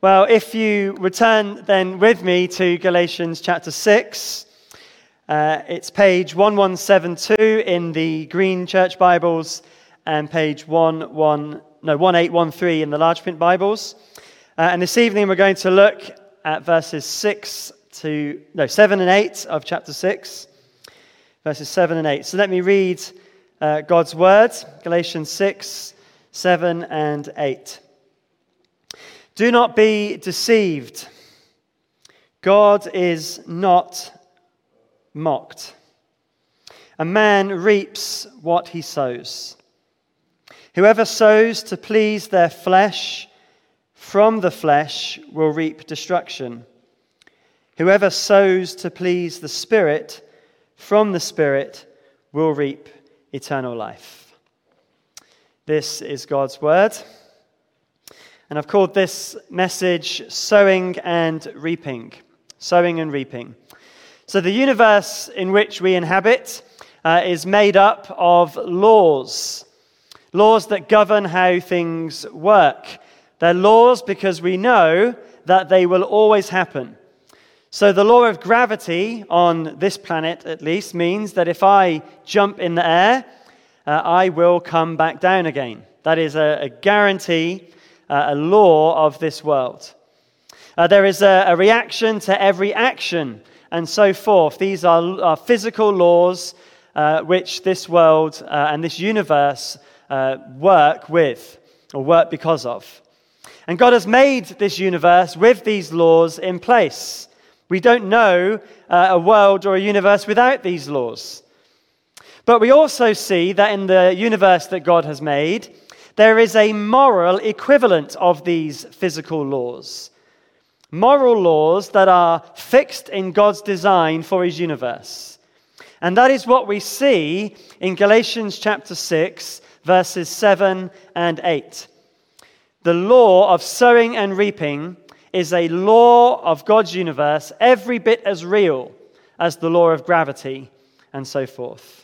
Well, if you return then with me to Galatians chapter 6, uh, it's page 1172 in the Green Church Bibles and page 11, no, 1813 in the large print Bibles. Uh, and this evening we're going to look at verses 6 to, no, 7 and 8 of chapter 6. Verses 7 and 8. So let me read uh, God's word, Galatians 6, 7 and 8. Do not be deceived. God is not mocked. A man reaps what he sows. Whoever sows to please their flesh, from the flesh will reap destruction. Whoever sows to please the Spirit, from the Spirit will reap eternal life. This is God's word. And I've called this message Sowing and Reaping. Sowing and Reaping. So, the universe in which we inhabit uh, is made up of laws, laws that govern how things work. They're laws because we know that they will always happen. So, the law of gravity on this planet, at least, means that if I jump in the air, uh, I will come back down again. That is a, a guarantee uh, a law of this world. Uh, there is a, a, reaction to every action, and so forth. These are, are physical laws uh, which this world uh, and this universe uh, work with, or work because of. And God has made this universe with these laws in place. We don't know uh, a world or a universe without these laws. But we also see that in the universe that God has made, there is a moral equivalent of these physical laws. Moral laws that are fixed in God's design for his universe. And that is what we see in Galatians chapter 6, verses 7 and 8. The law of sowing and reaping is a law of God's universe, every bit as real as the law of gravity and so forth.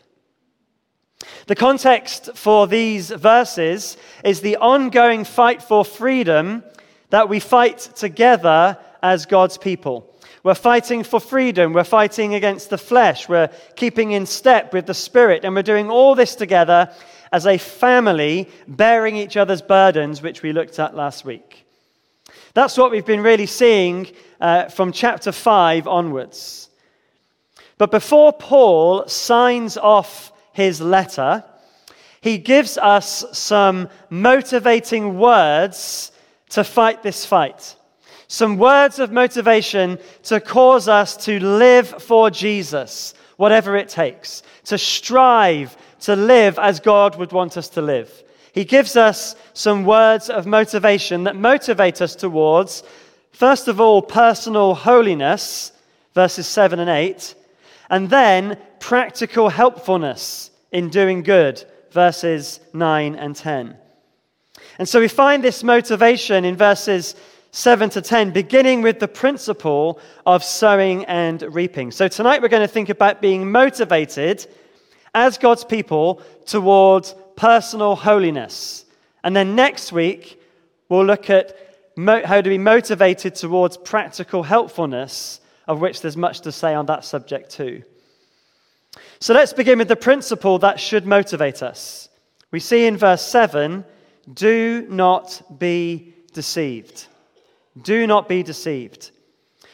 The context for these verses is the ongoing fight for freedom that we fight together as God's people. We're fighting for freedom. We're fighting against the flesh. We're keeping in step with the Spirit. And we're doing all this together as a family, bearing each other's burdens, which we looked at last week. That's what we've been really seeing uh, from chapter 5 onwards. But before Paul signs off his letter, he gives us some motivating words to fight this fight. Some words of motivation to cause us to live for Jesus, whatever it takes, to strive to live as God would want us to live. He gives us some words of motivation that motivate us towards, first of all, personal holiness, verses 7 and 8, and then practical helpfulness in doing good, verses 9 and 10. And so we find this motivation in verses 7 to 10, beginning with the principle of sowing and reaping. So tonight we're going to think about being motivated as God's people towards personal holiness. And then next week, we'll look at how to be motivated towards practical helpfulness, of which there's much to say on that subject too. So let's begin with the principle that should motivate us. We see in verse 7 do not be deceived. Do not be deceived.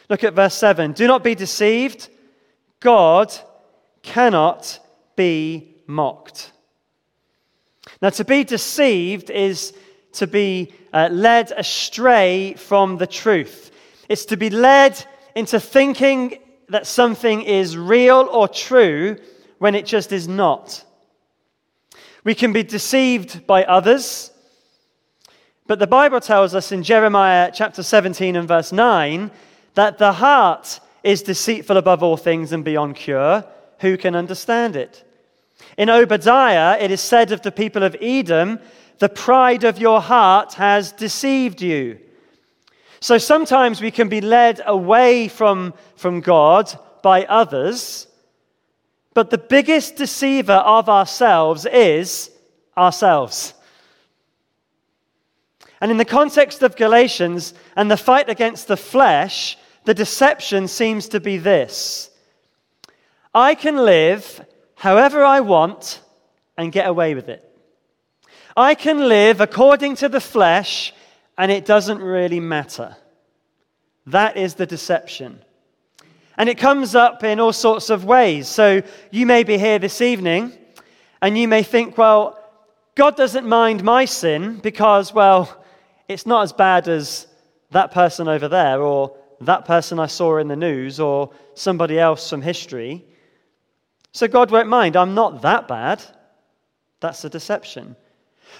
Look at verse 7. Do not be deceived. God cannot be mocked. Now, to be deceived is to be uh, led astray from the truth. It's to be led into thinking that something is real or true when it just is not. We can be deceived by others, but the Bible tells us in Jeremiah chapter 17 and verse 9 that the heart is deceitful above all things and beyond cure. Who can understand it? In Obadiah, it is said of the people of Edom, the pride of your heart has deceived you. So sometimes we can be led away from, from God by others, but the biggest deceiver of ourselves is ourselves. And in the context of Galatians and the fight against the flesh, the deception seems to be this I can live however I want and get away with it. I can live according to the flesh and it doesn't really matter. That is the deception. And it comes up in all sorts of ways. So you may be here this evening and you may think, well, God doesn't mind my sin because, well, it's not as bad as that person over there or that person I saw in the news or somebody else from history. So God won't mind. I'm not that bad. That's a deception.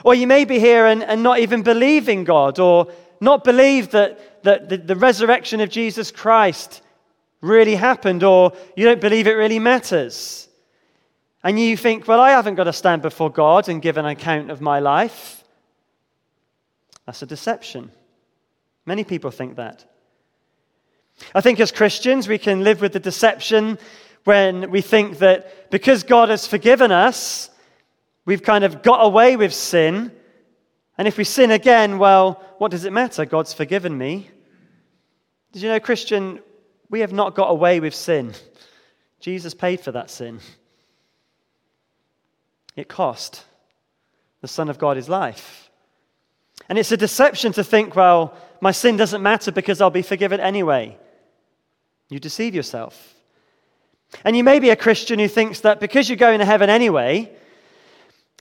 Or you may be here and, and not even believe in God or not believe that, that the, the resurrection of Jesus Christ really happened or you don't believe it really matters. And you think, well, I haven't got to stand before God and give an account of my life. That's a deception. Many people think that. I think as Christians, we can live with the deception when we think that because God has forgiven us, we've kind of got away with sin. And if we sin again, well, what does it matter? God's forgiven me. Did you know, Christian, we have not got away with sin. Jesus paid for that sin. It cost the Son of God his life. And it's a deception to think, well, my sin doesn't matter because I'll be forgiven anyway. You deceive yourself. And you may be a Christian who thinks that because you're going to heaven anyway,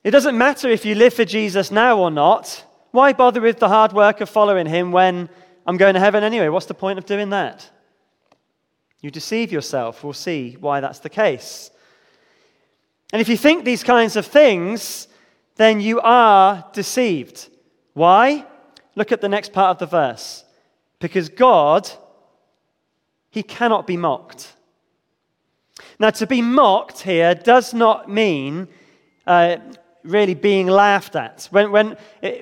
it doesn't matter if you live for Jesus now or not. Why bother with the hard work of following him when I'm going to heaven anyway? What's the point of doing that? You deceive yourself. We'll see why that's the case. And if you think these kinds of things, then you are deceived. Why? Look at the next part of the verse. Because God, He cannot be mocked. Now, to be mocked here does not mean uh, really being laughed at. When, when,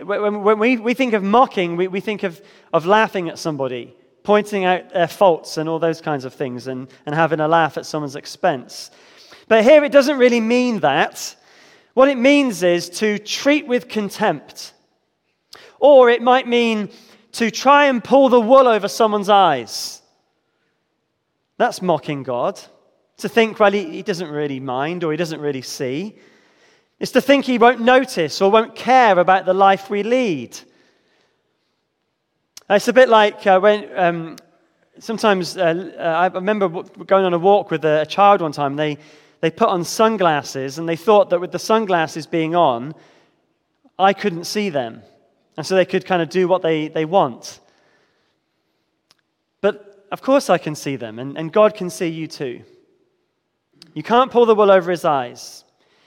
when, we, we think of mocking, we, we think of, of laughing at somebody pointing out their faults and all those kinds of things and, and having a laugh at someone's expense. But here it doesn't really mean that. What it means is to treat with contempt. Or it might mean to try and pull the wool over someone's eyes. That's mocking God. To think, well, he, he doesn't really mind or he doesn't really see. It's to think he won't notice or won't care about the life we lead. It's a bit like uh, when um, sometimes uh, uh, I remember going on a walk with a, a child one time. They, they put on sunglasses and they thought that with the sunglasses being on, I couldn't see them. And so they could kind of do what they, they want. But of course, I can see them, and, and God can see you too. You can't pull the wool over his eyes.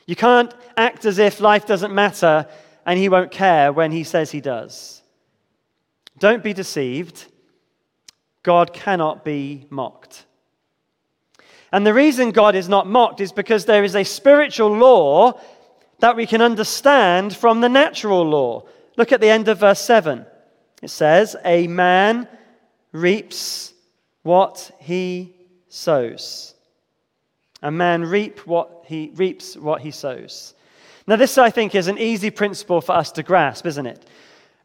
You can't act as if life doesn't matter and he won't care when he says he does. Don't be deceived. God cannot be mocked. And the reason God is not mocked is because there is a spiritual law that we can understand from the natural law. Look at the end of verse 7. It says, A man reaps what he sows. A man reap what he reaps what he sows. Now, this I think is an easy principle for us to grasp, isn't it?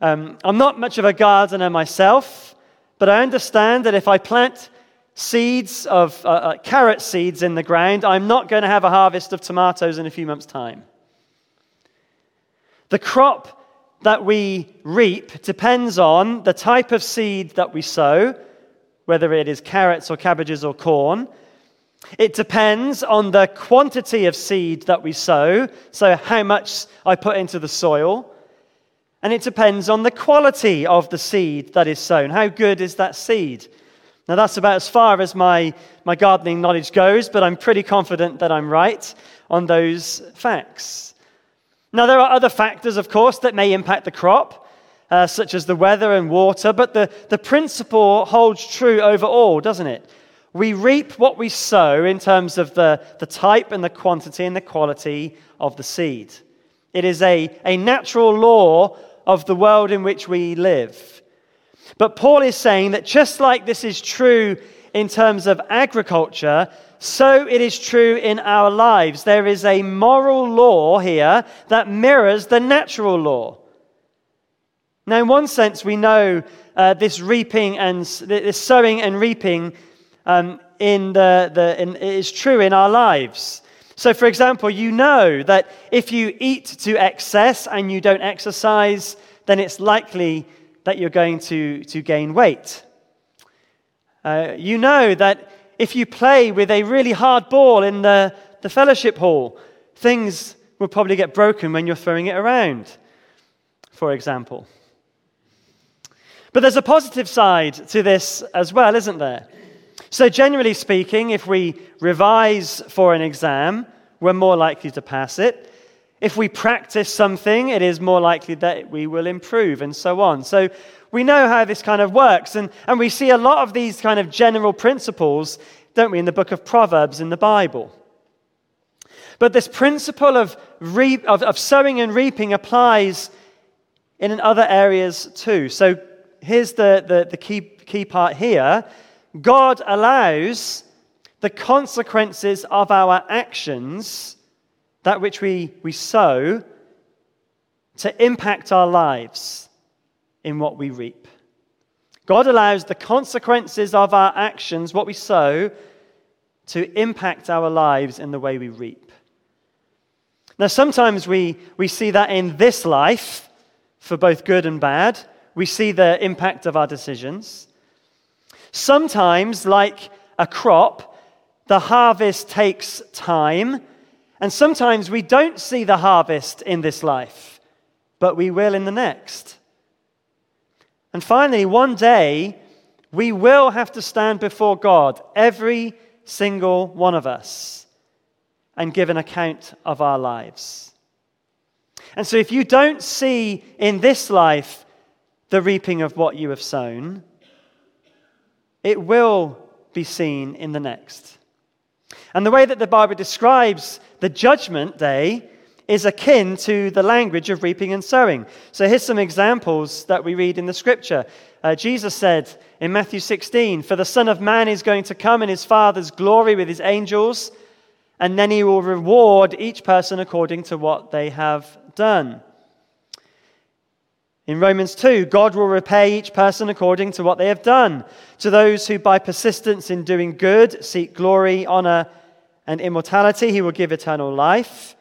Um, I'm not much of a gardener myself, but I understand that if I plant seeds of uh, uh, carrot seeds in the ground, I'm not going to have a harvest of tomatoes in a few months' time. The crop that we reap depends on the type of seed that we sow, whether it is carrots or cabbages or corn. It depends on the quantity of seed that we sow, so how much I put into the soil. And it depends on the quality of the seed that is sown. How good is that seed? Now, that's about as far as my, my gardening knowledge goes, but I'm pretty confident that I'm right on those facts. Now, there are other factors, of course, that may impact the crop, uh, such as the weather and water, but the, the principle holds true overall, doesn't it? We reap what we sow in terms of the, the type and the quantity and the quality of the seed. It is a, a natural law of the world in which we live. But Paul is saying that just like this is true in terms of agriculture, so it is true in our lives. There is a moral law here that mirrors the natural law. Now, in one sense, we know uh, this reaping and this sowing and reaping um, in the, the in, is true in our lives. So, for example, you know that if you eat to excess and you don't exercise, then it's likely that you're going to, to gain weight. Uh, you know that if you play with a really hard ball in the, the fellowship hall, things will probably get broken when you're throwing it around, for example. But there's a positive side to this as well, isn't there? So, generally speaking, if we revise for an exam, we're more likely to pass it. If we practice something, it is more likely that we will improve, and so on. So, we know how this kind of works, and, and we see a lot of these kind of general principles, don't we, in the book of Proverbs in the Bible. But this principle of, re- of, of sowing and reaping applies in other areas too. So, here's the, the, the key, key part here God allows the consequences of our actions, that which we, we sow, to impact our lives in what we reap. God allows the consequences of our actions, what we sow, to impact our lives in the way we reap. Now, sometimes we, we see that in this life for both good and bad we see the impact of our decisions. Sometimes, like a crop, the harvest takes time. And sometimes we don't see the harvest in this life, but we will in the next. And finally, one day, we will have to stand before God, every single one of us, and give an account of our lives. And so, if you don't see in this life the reaping of what you have sown, it will be seen in the next. And the way that the Bible describes the judgment day is akin to the language of reaping and sowing. So here's some examples that we read in the scripture. Uh, Jesus said in Matthew 16, For the Son of Man is going to come in his Father's glory with his angels, and then he will reward each person according to what they have done. In Romans 2, God will repay each person according to what they have done. To those who, by persistence in doing good, seek glory, honor, and immortality, he will give eternal life.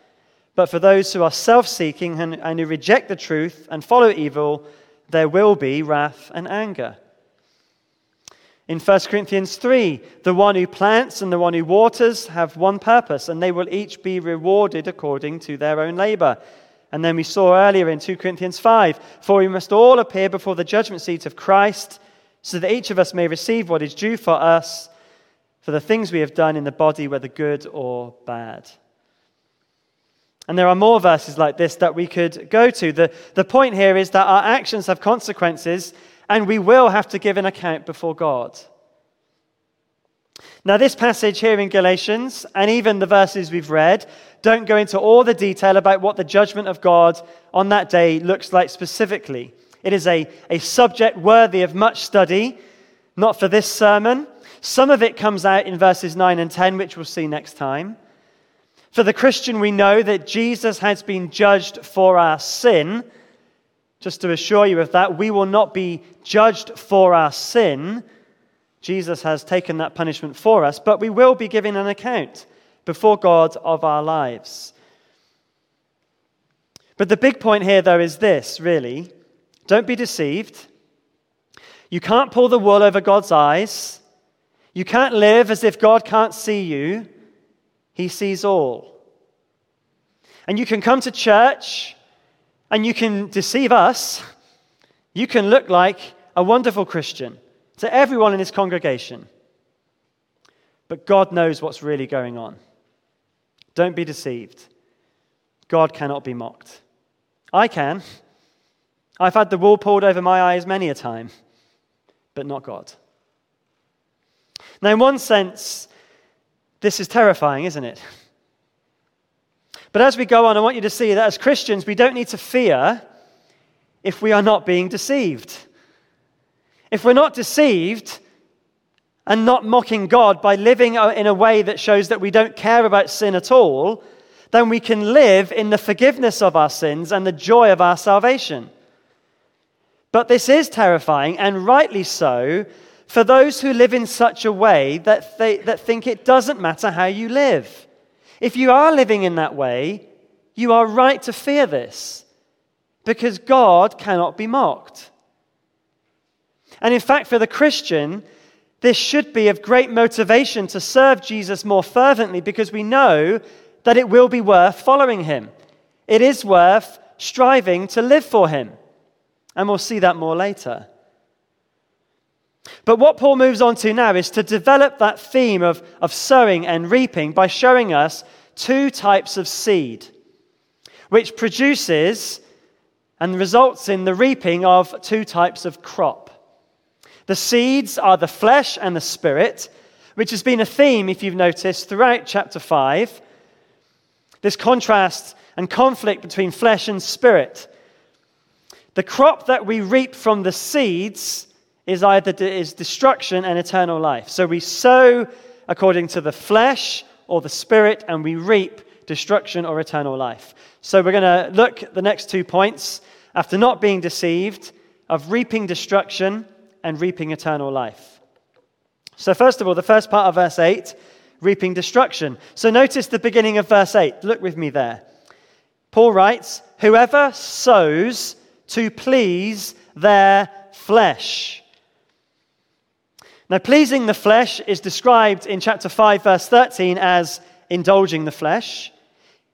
But for those who are self seeking and, and, who reject the truth and follow evil, there will be wrath and anger. In 1 Corinthians 3, the one who plants and the one who waters have one purpose, and they will each be rewarded according to their own labor. And then we saw earlier in 2 Corinthians 5 For we must all appear before the judgment seat of Christ, so that each of us may receive what is due for us for the things we have done in the body, whether good or bad. And there are more verses like this that we could go to. The, the point here is that our actions have consequences, and we will have to give an account before God. Now, this passage here in Galatians, and even the verses we've read, don't go into all the detail about what the judgment of God on that day looks like specifically. It is a, a subject worthy of much study, not for this sermon. Some of it comes out in verses 9 and 10, which we'll see next time. For the Christian, we know that Jesus has been judged for our sin. Just to assure you of that, we will not be judged for our sin. Jesus has taken that punishment for us, but we will be given an account before God of our lives. But the big point here, though, is this really don't be deceived. You can't pull the wool over God's eyes. You can't live as if God can't see you. He sees all. And you can come to church and you can deceive us. You can look like a wonderful Christian to everyone in his congregation. But God knows what's really going on. Don't be deceived. God cannot be mocked. I can. I've had the wool pulled over my eyes many a time, but not God. Now, in one sense, this is terrifying, isn't it? But as we go on, I want you to see that as Christians, we don't need to fear if we are not being deceived. If we're not deceived, and not mocking God by living in a way that shows that we don't care about sin at all, then we can live in the forgiveness of our sins and the joy of our salvation. But this is terrifying, and rightly so, for those who live in such a way that, they, that think it doesn't matter how you live. If you are living in that way, you are right to fear this, because God cannot be mocked. And in fact, for the Christian, this should be of great motivation to serve Jesus more fervently because we know that it will be worth following him. It is worth striving to live for him. And we'll see that more later. But what Paul moves on to now is to develop that theme of, of sowing and reaping by showing us two types of seed, which produces and results in the reaping of two types of crop. The seeds are the flesh and the spirit, which has been a theme, if you've noticed, throughout chapter 5. This contrast and conflict between flesh and spirit. The crop that we reap from the seeds is either is destruction and eternal life. So we sow according to the flesh or the spirit, and we reap destruction or eternal life. So we're going to look at the next two points after not being deceived of reaping destruction and reaping eternal life. So, first of all, the first part of verse 8, reaping destruction. So, notice the beginning of verse 8. Look with me there. Paul writes, Whoever sows to please their flesh. Now, pleasing the flesh is described in chapter 5, verse 13 as indulging the flesh.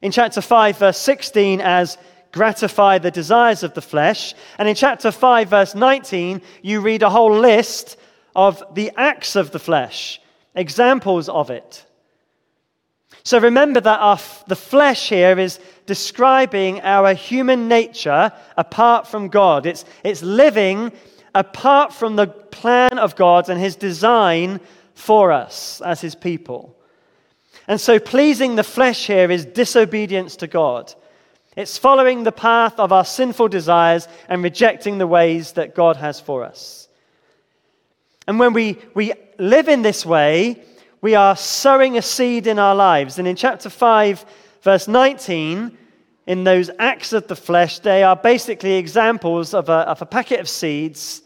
In chapter 5, verse 16, as gratify the desires of the flesh. And in chapter 5, verse 19, you read a whole list of the acts of the flesh, examples of it. So remember that our, the flesh here is describing our human nature apart from God. It's, it's living apart from the plan of God and his design for us as his people. And so pleasing the flesh here is disobedience to God. It's following the path of our sinful desires and rejecting the ways that God has for us. And when we, we live in this way, we are sowing a seed in our lives. And in chapter 5, verse 19, in those acts of the flesh, they are basically examples of a, of a packet of seeds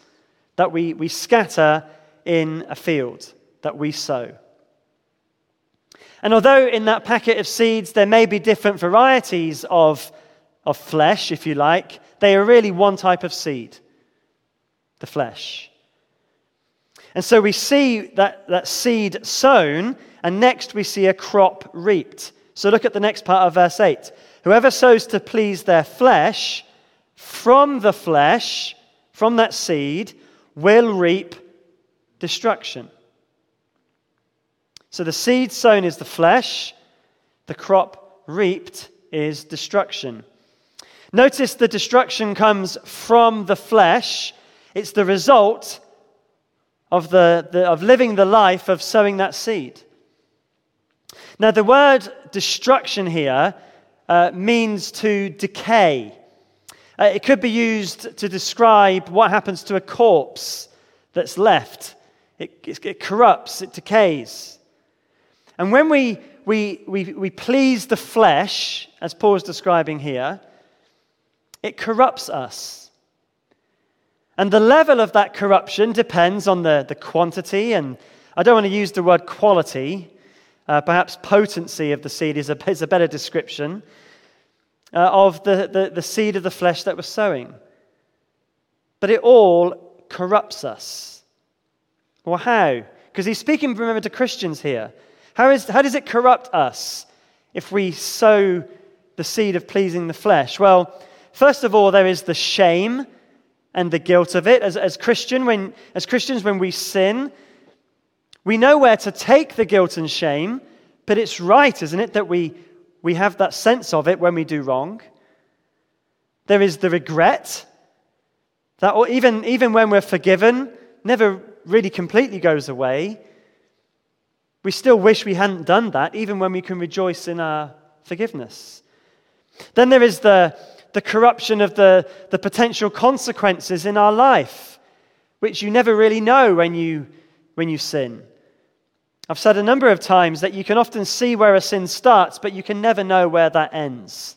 that we, we scatter in a field, that we sow. And although in that packet of seeds there may be different varieties of of flesh, if you like, they are really one type of seed the flesh. And so we see that, that seed sown, and next we see a crop reaped. So look at the next part of verse 8. Whoever sows to please their flesh, from the flesh, from that seed, will reap destruction. So the seed sown is the flesh, the crop reaped is destruction. Notice the destruction comes from the flesh. It's the result of, the, the, of living the life of sowing that seed. Now, the word destruction here uh, means to decay. Uh, it could be used to describe what happens to a corpse that's left. It, it, it corrupts, it decays. And when we, we, we, we please the flesh, as Paul is describing here, it corrupts us. And the level of that corruption depends on the, the quantity, and I don't want to use the word quality. Uh, perhaps potency of the seed is a, is a better description uh, of the, the, the seed of the flesh that we're sowing. But it all corrupts us. Well, how? Because he's speaking, remember, to Christians here. How, is, how does it corrupt us if we sow the seed of pleasing the flesh? Well, First of all, there is the shame and the guilt of it. As, as, Christian, when, as Christians, when we sin, we know where to take the guilt and shame, but it's right, isn't it, that we, we have that sense of it when we do wrong. There is the regret that or even, even when we're forgiven, never really completely goes away. We still wish we hadn't done that, even when we can rejoice in our forgiveness. Then there is the, the corruption of the, the potential consequences in our life, which you never really know when you, when you sin. I've said a number of times that you can often see where a sin starts, but you can never know where that ends.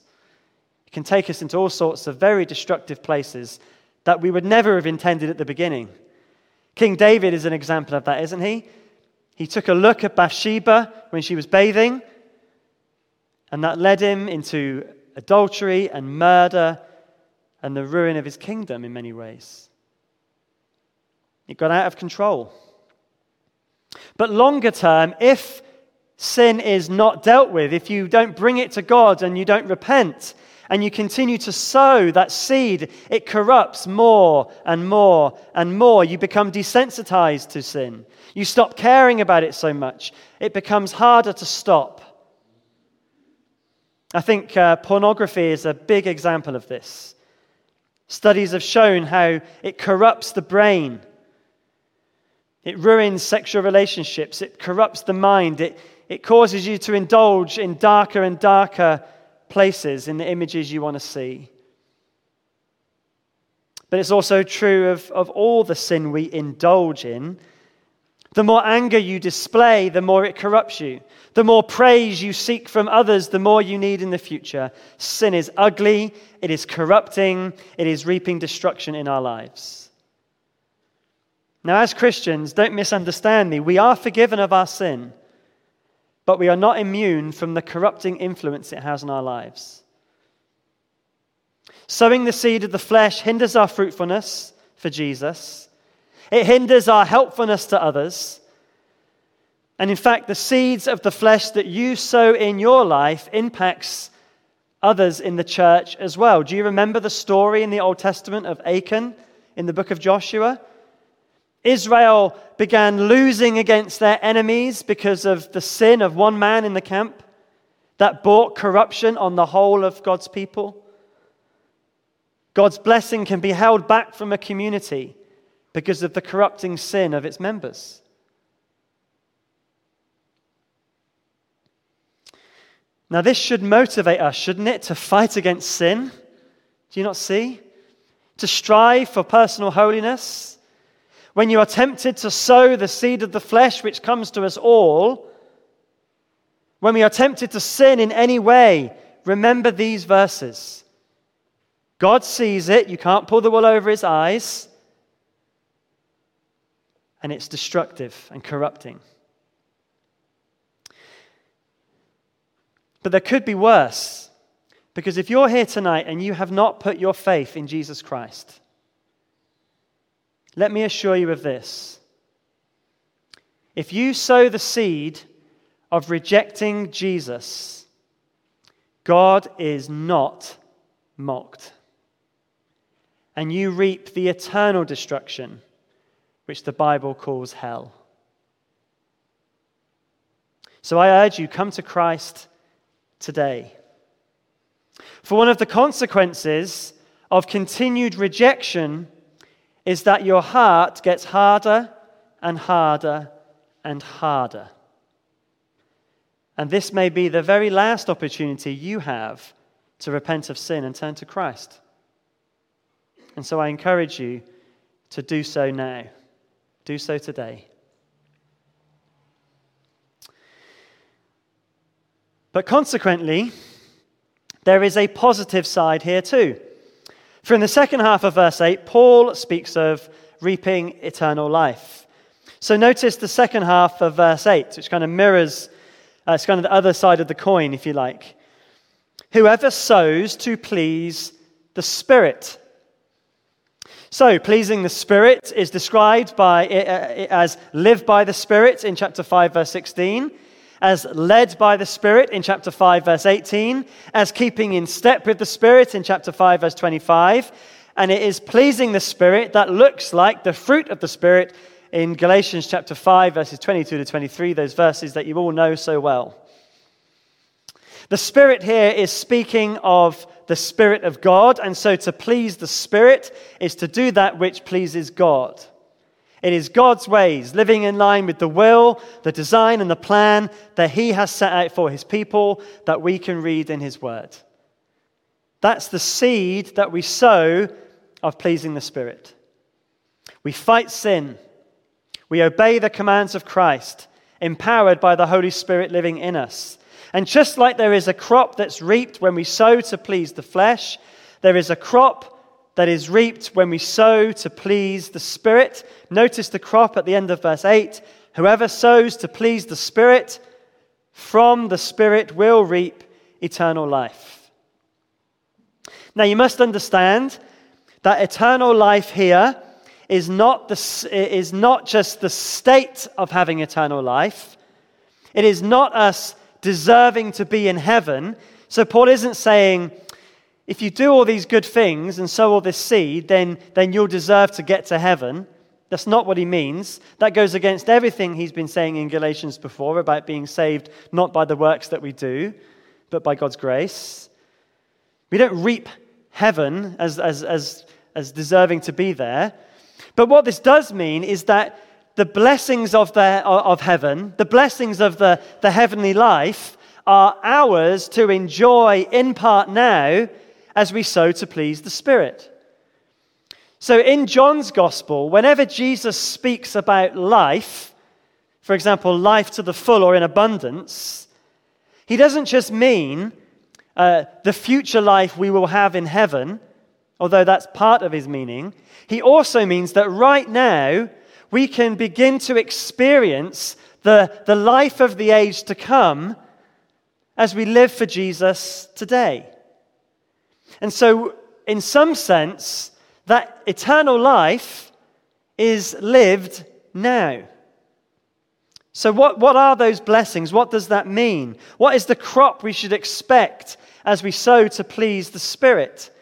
It can take us into all sorts of very destructive places that we would never have intended at the beginning. King David is an example of that, isn't he? He took a look at Bathsheba when she was bathing, and that led him into adultery and murder and the ruin of his kingdom in many ways. It got out of control. But longer term, if sin is not dealt with, if you don't bring it to God and you don't repent, and you continue to sow that seed, it corrupts more and more and more. You become desensitized to sin. You stop caring about it so much. It becomes harder to stop. I think uh, pornography is a big example of this. Studies have shown how it corrupts the brain, it ruins sexual relationships, it corrupts the mind, it, it causes you to indulge in darker and darker places in the images you want to see. But it's also true of, of all the sin we indulge in. The more anger you display, the more it corrupts you. The more praise you seek from others, the more you need in the future. Sin is ugly, it is corrupting, it is reaping destruction in our lives. Now, as Christians, don't misunderstand me. We are forgiven of our sin, but we are not immune from the corrupting influence it has on our lives. Sowing the seed of the flesh hinders our fruitfulness for Jesus. It hinders our helpfulness to others. And in fact, the seeds of the flesh that you sow in your life impacts others in the church as well. Do you remember the story in the Old Testament of Achan in the book of Joshua? Israel began losing against their enemies because of the sin of one man in the camp that brought corruption on the whole of God's people. God's blessing can be held back from a community because of the corrupting sin of its members. Now, this should motivate us, shouldn't it, to fight against sin? Do you not see? To strive for personal holiness. When you are tempted to sow the seed of the flesh which comes to us all, when we are tempted to sin in any way, remember these verses. God sees it, you can't pull the wool over his eyes, and it's destructive and corrupting. But there could be worse. Because if you're here tonight and you have not put your faith in Jesus Christ, let me assure you of this. If you sow the seed of rejecting Jesus, God is not mocked. And you reap the eternal destruction, which the Bible calls hell. So I urge you, come to Christ today. For one of the consequences of continued rejection is that your heart gets harder and harder and harder. And this may be the very last opportunity you have to repent of sin and turn to Christ. And so I encourage you to do so now. Do so today. But consequently, there is a positive side here too. For in the second half of verse 8, Paul speaks of reaping eternal life. So notice the second half of verse 8, which kind of mirrors, uh, it's kind of the other side of the coin, if you like. Whoever sows to please the Spirit. So, pleasing the Spirit is described by, uh, as live by the Spirit in chapter 5, verse 16 as led by the Spirit in chapter 5, verse 18, as keeping in step with the Spirit in chapter 5, verse 25. And it is pleasing the Spirit that looks like the fruit of the Spirit in Galatians chapter 5, verses 22 to 23, those verses that you all know so well. The Spirit here is speaking of the Spirit of God, and so to please the Spirit is to do that which pleases God. It is God's ways, living in line with the will, the design, and the plan that He has set out for His people that we can read in His Word. That's the seed that we sow of pleasing the Spirit. We fight sin. We obey the commands of Christ, empowered by the Holy Spirit living in us. And just like there is a crop that's reaped when we sow to please the flesh, there is a crop that is reaped when we sow to please the Spirit. Notice the crop at the end of verse 8. Whoever sows to please the Spirit, from the Spirit will reap eternal life. Now, you must understand that eternal life here is not, the, is not just the state of having eternal life, it is not us deserving to be in heaven. So, Paul isn't saying, if you do all these good things and sow all this seed, then, then you'll deserve to get to heaven. That's not what he means. That goes against everything he's been saying in Galatians before about being saved not by the works that we do, but by God's grace. We don't reap heaven as, as, as, as deserving to be there. But what this does mean is that the blessings of, the, of heaven, the blessings of the, the heavenly life, are ours to enjoy in part now as we sow to please the Spirit. So in John's Gospel, whenever Jesus speaks about life, for example, life to the full or in abundance, he doesn't just mean uh, the future life we will have in heaven, although that's part of his meaning. He also means that right now we can begin to experience the, the life of the age to come as we live for Jesus today. And so, in some sense, that eternal life is lived now. So, what, what are those blessings? What does that mean? What is the crop we should expect as we sow to please the Spirit?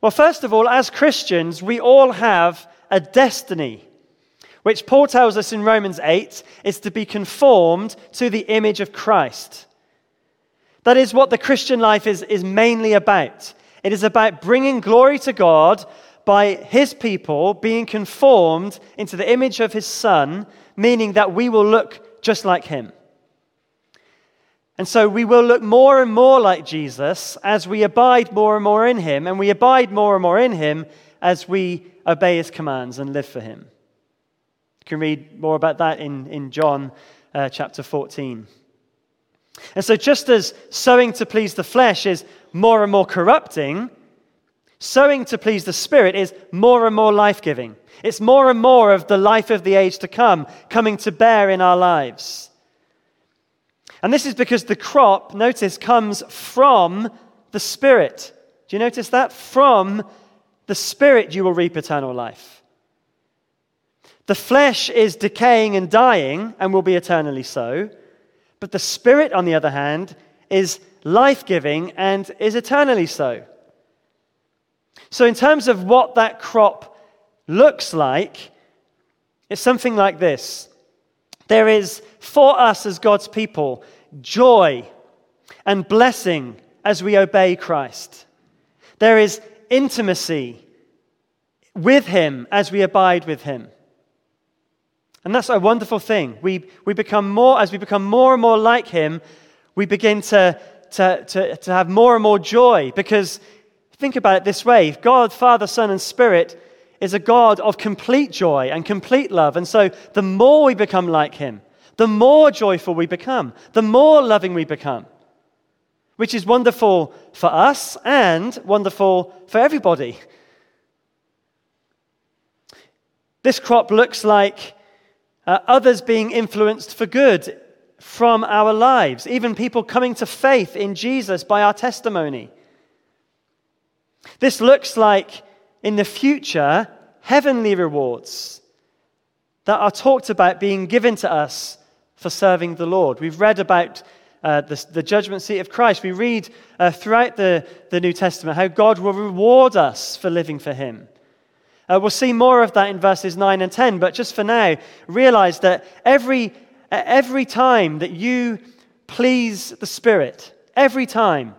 Well, first of all, as Christians, we all have a destiny, which Paul tells us in Romans 8 is to be conformed to the image of Christ. That is what the Christian life is, is mainly about. It is about bringing glory to God by his people being conformed into the image of his son, meaning that we will look just like him. And so we will look more and more like Jesus as we abide more and more in him, and we abide more and more in him as we obey his commands and live for him. You can read more about that in, in John uh, chapter 14. And so, just as sowing to please the flesh is more and more corrupting, sowing to please the Spirit is more and more life giving. It's more and more of the life of the age to come coming to bear in our lives. And this is because the crop, notice, comes from the Spirit. Do you notice that? From the Spirit you will reap eternal life. The flesh is decaying and dying and will be eternally so. But the Spirit, on the other hand, is life giving and is eternally so. So, in terms of what that crop looks like, it's something like this there is for us as God's people joy and blessing as we obey Christ. There is intimacy with Him as we abide with Him. And that's a wonderful thing. We, we become more, as we become more and more like Him, we begin to, to, to, to have more and more joy. Because think about it this way God, Father, Son, and Spirit is a God of complete joy and complete love. And so the more we become like Him, the more joyful we become, the more loving we become, which is wonderful for us and wonderful for everybody. This crop looks like uh, others being influenced for good from our lives, even people coming to faith in Jesus by our testimony. This looks like, in the future, heavenly rewards that are talked about being given to us for serving the Lord. We've read about uh, the, the, judgment seat of Christ. We read uh, throughout the, the New Testament how God will reward us for living for Him. Uh, we'll see more of that in verses 9 and 10, but just for now, realize that every, every time that you please the Spirit, every time,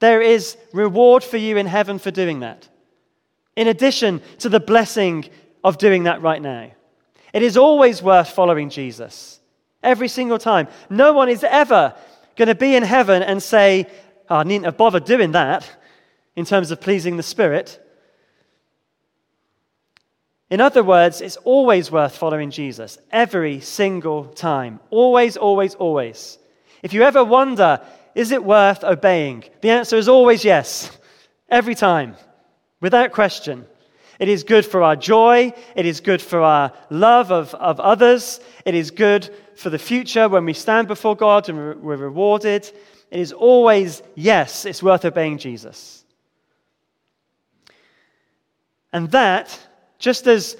there is reward for you in heaven for doing that. In addition to the blessing of doing that right now, it is always worth following Jesus. Every single time. No one is ever going to be in heaven and say, oh, I needn't have bothered doing that in terms of pleasing the Spirit. In other words, it's always worth following Jesus, every single time. Always, always, always. If you ever wonder, is it worth obeying? The answer is always yes, every time. without question. It is good for our joy. It is good for our love of, of others. It is good for the future when we stand before God and we're rewarded. It is always, yes, it's worth obeying Jesus. And that, just as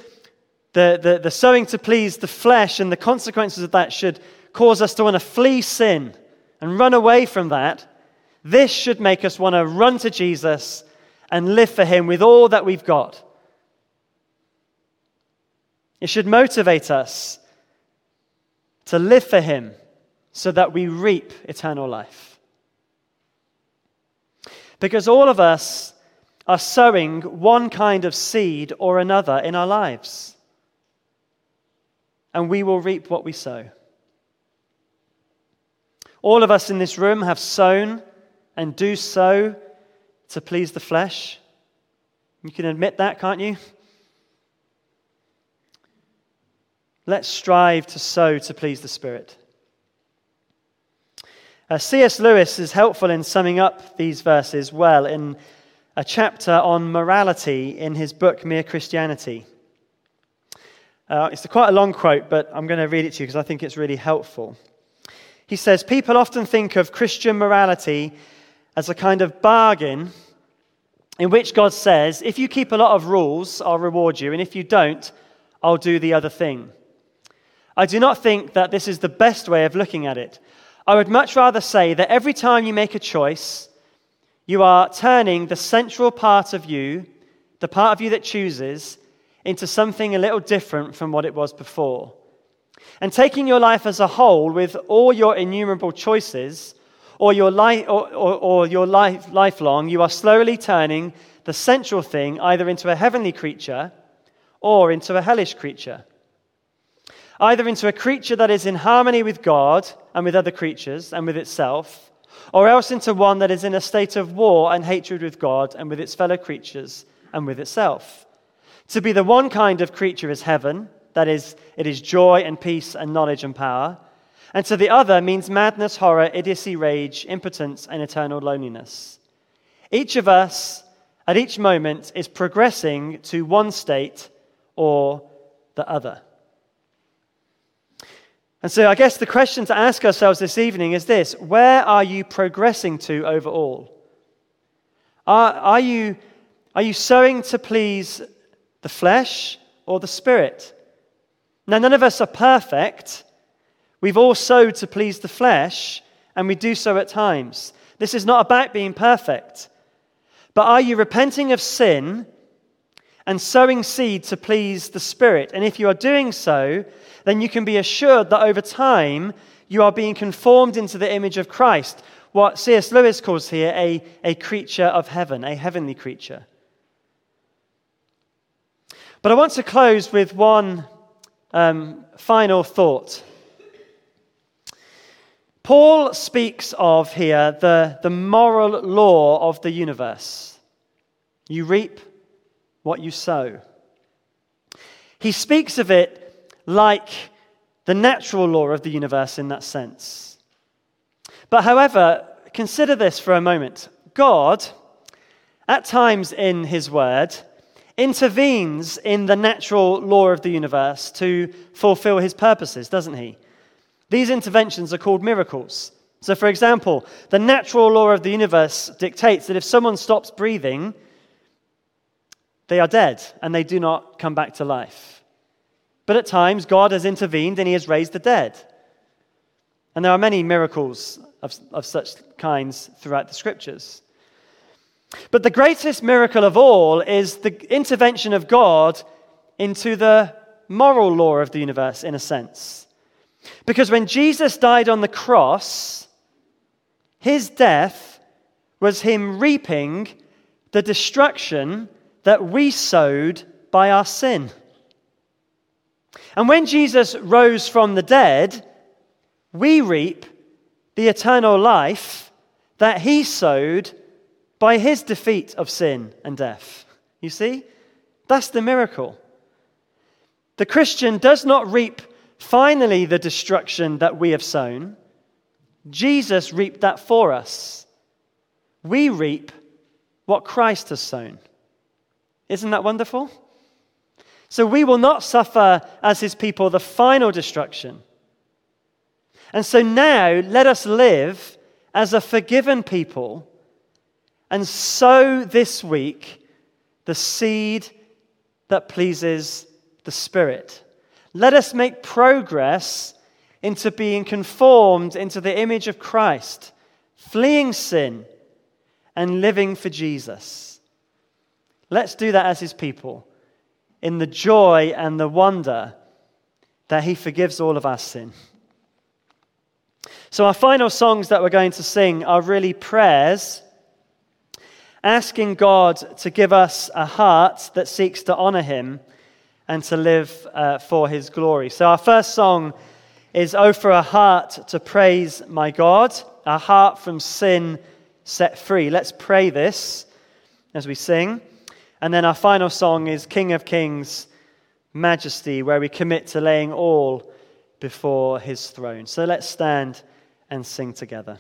the, the, the sowing to please the flesh and the consequences of that should cause us to want to flee sin and run away from that, this should make us want to run to Jesus and live for Him with all that we've got. It should motivate us to live for Him so that we reap eternal life. Because all of us are sowing one kind of seed or another in our lives and we will reap what we sow. All of us in this room have sown and do sow to please the flesh. You can admit that, can't you? Let's strive to sow to please the Spirit. Uh, C.S. Lewis is helpful in summing up these verses well in a chapter on morality in his book, Mere Christianity. Uh, it's quite a long quote, but I'm going to read it to you because I think it's really helpful. He says, People often think of Christian morality as a kind of bargain in which God says, If you keep a lot of rules, I'll reward you, and if you don't, I'll do the other thing. I do not think that this is the best way of looking at it. I would much rather say that every time you make a choice, you are turning the central part of you, the part of you that chooses, into something a little different from what it was before. And taking your life as a whole with all your innumerable choices, or your, life, or, or, or your life, lifelong, you are slowly turning the central thing either into a heavenly creature or into a hellish creature. Either into a creature that is in harmony with God and with other creatures and with itself, or else into one that is in a state of war and hatred with God and with its fellow creatures and with itself. To be the one kind of creature is heaven, that is, it is joy and peace and knowledge and power. And to the other means madness, horror, idiocy, rage, impotence, and eternal loneliness. Each of us, at each moment, is progressing to one state or the other. And so, I guess the question to ask ourselves this evening is this Where are you progressing to overall? Are, are, you, are you sowing to please the flesh or the spirit? Now, none of us are perfect. We've all sowed to please the flesh, and we do so at times. This is not about being perfect. But are you repenting of sin and sowing seed to please the Spirit? And if you are doing so, then you can be assured that over time you are being conformed into the image of Christ, what C.S. Lewis calls here a, a creature of heaven, a heavenly creature. But I want to close with one um, final thought. Paul speaks of here the, the moral law of the universe. You reap what you sow. He speaks of it like the natural law of the universe in that sense. But however, consider this for a moment. God, at times in his word, intervenes in the natural law of the universe to fulfill his purposes, doesn't he? These interventions are called miracles. So, for example, the natural law of the universe dictates that if someone stops breathing, they are dead and they do not come back to life. But at times, God has intervened and he has raised the dead. And there are many miracles of, of such kinds throughout the scriptures. But the greatest miracle of all is the intervention of God into the moral law of the universe, in a sense. Because when Jesus died on the cross, his death was him reaping the destruction that we sowed by our sin. And when Jesus rose from the dead, we reap the eternal life that he sowed by his defeat of sin and death. You see? That's the miracle. The Christian does not reap finally the destruction that we have sown. Jesus reaped that for us. We reap what Christ has sown. Isn't that wonderful? So we will not suffer as his people the final destruction. And so now let us live as a forgiven people and sow this week the seed that pleases the Spirit. Let us make progress into being conformed into the image of Christ, fleeing sin and living for Jesus. Let's do that as his people in the joy and the wonder that he forgives all of our sin. So, our final songs that we're going to sing are really prayers, asking God to give us a heart that seeks to honor him and to live uh, for his glory. So, our first song is Oh, for a heart to praise my God, a heart from sin set free. Let's pray this as we sing. And then our final song is King of Kings, Majesty, where we commit to laying all before his throne. So let's stand and sing together.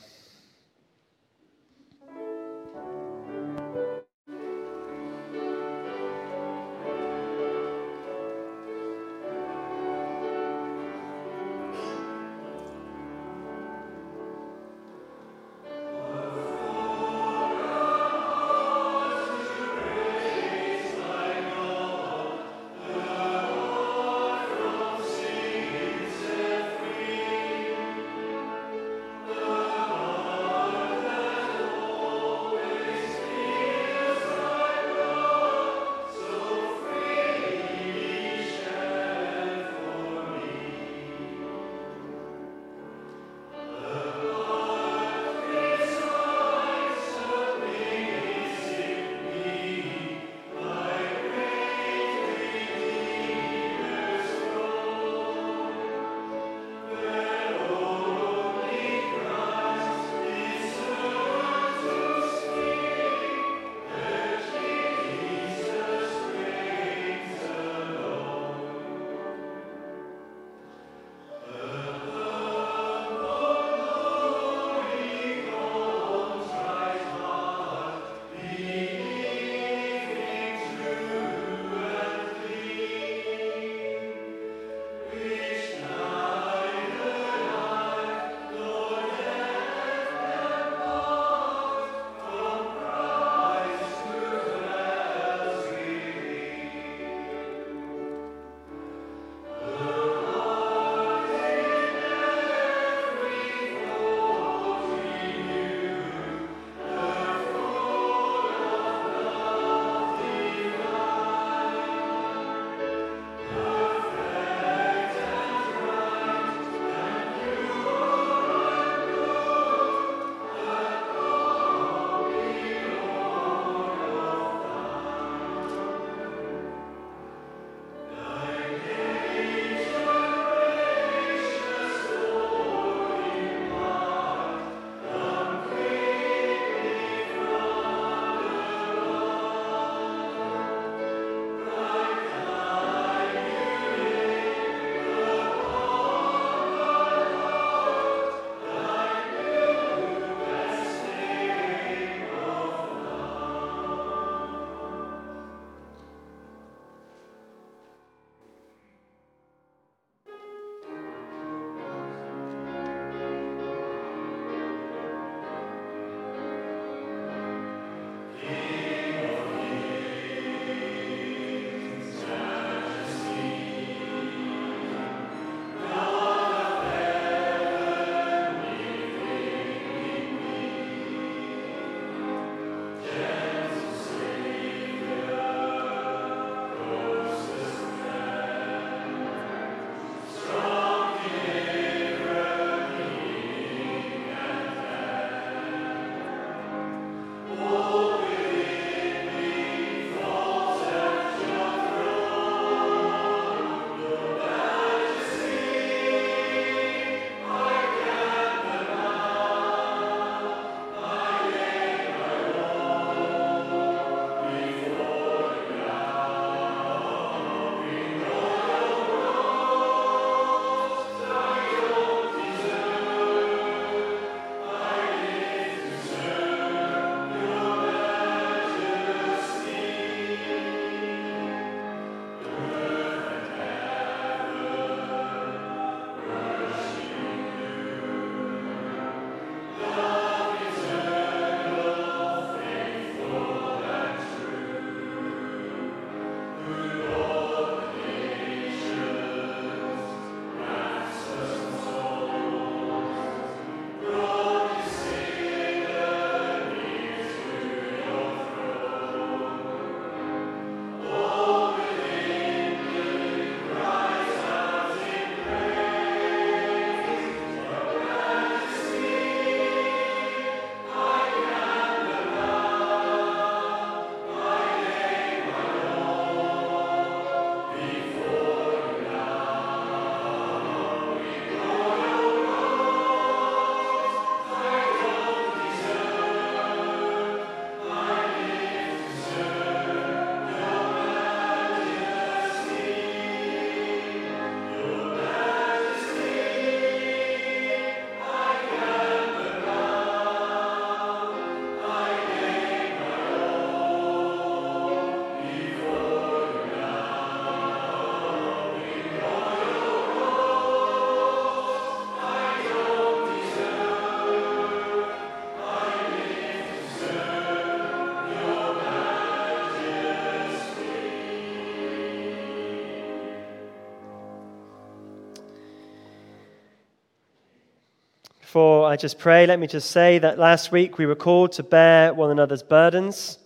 Before I just pray, let me just say that last week we were called to bear one another's burdens.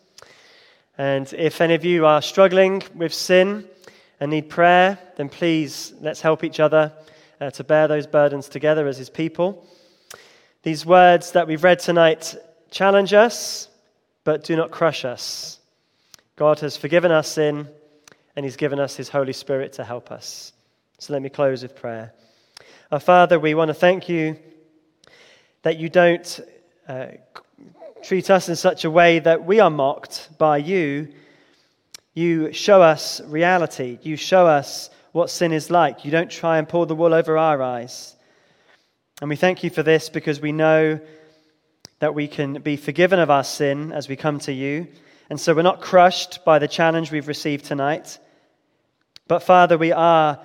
And if any of you are struggling with sin and need prayer, then please let's help each other uh, to bear those burdens together as his people. These words that we've read tonight challenge us, but do not crush us. God has forgiven our sin, and he's given us his Holy Spirit to help us. So let me close with prayer. Our Father, we want to thank you that you don't uh, treat us in such a way that we are mocked by you. You show us reality. You show us what sin is like. You don't try and pull the wool over our eyes. And we thank you for this because we know that we can be forgiven of our sin as we come to you. And so we're not crushed by the challenge we've received tonight. But Father, we are,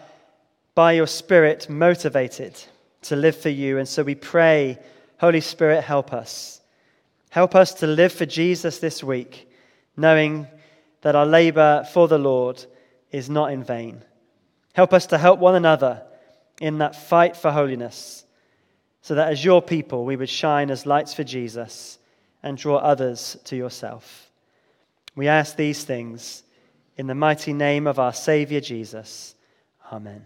by your Spirit, motivated to live for you. And so we pray, Holy Spirit, help us. Help us to live for Jesus this week, knowing that our labor for the Lord is not in vain. Help us to help one another in that fight for holiness, so that as your people we would shine as lights for Jesus and draw others to yourself. We ask these things in the mighty name of our Savior Jesus. Amen.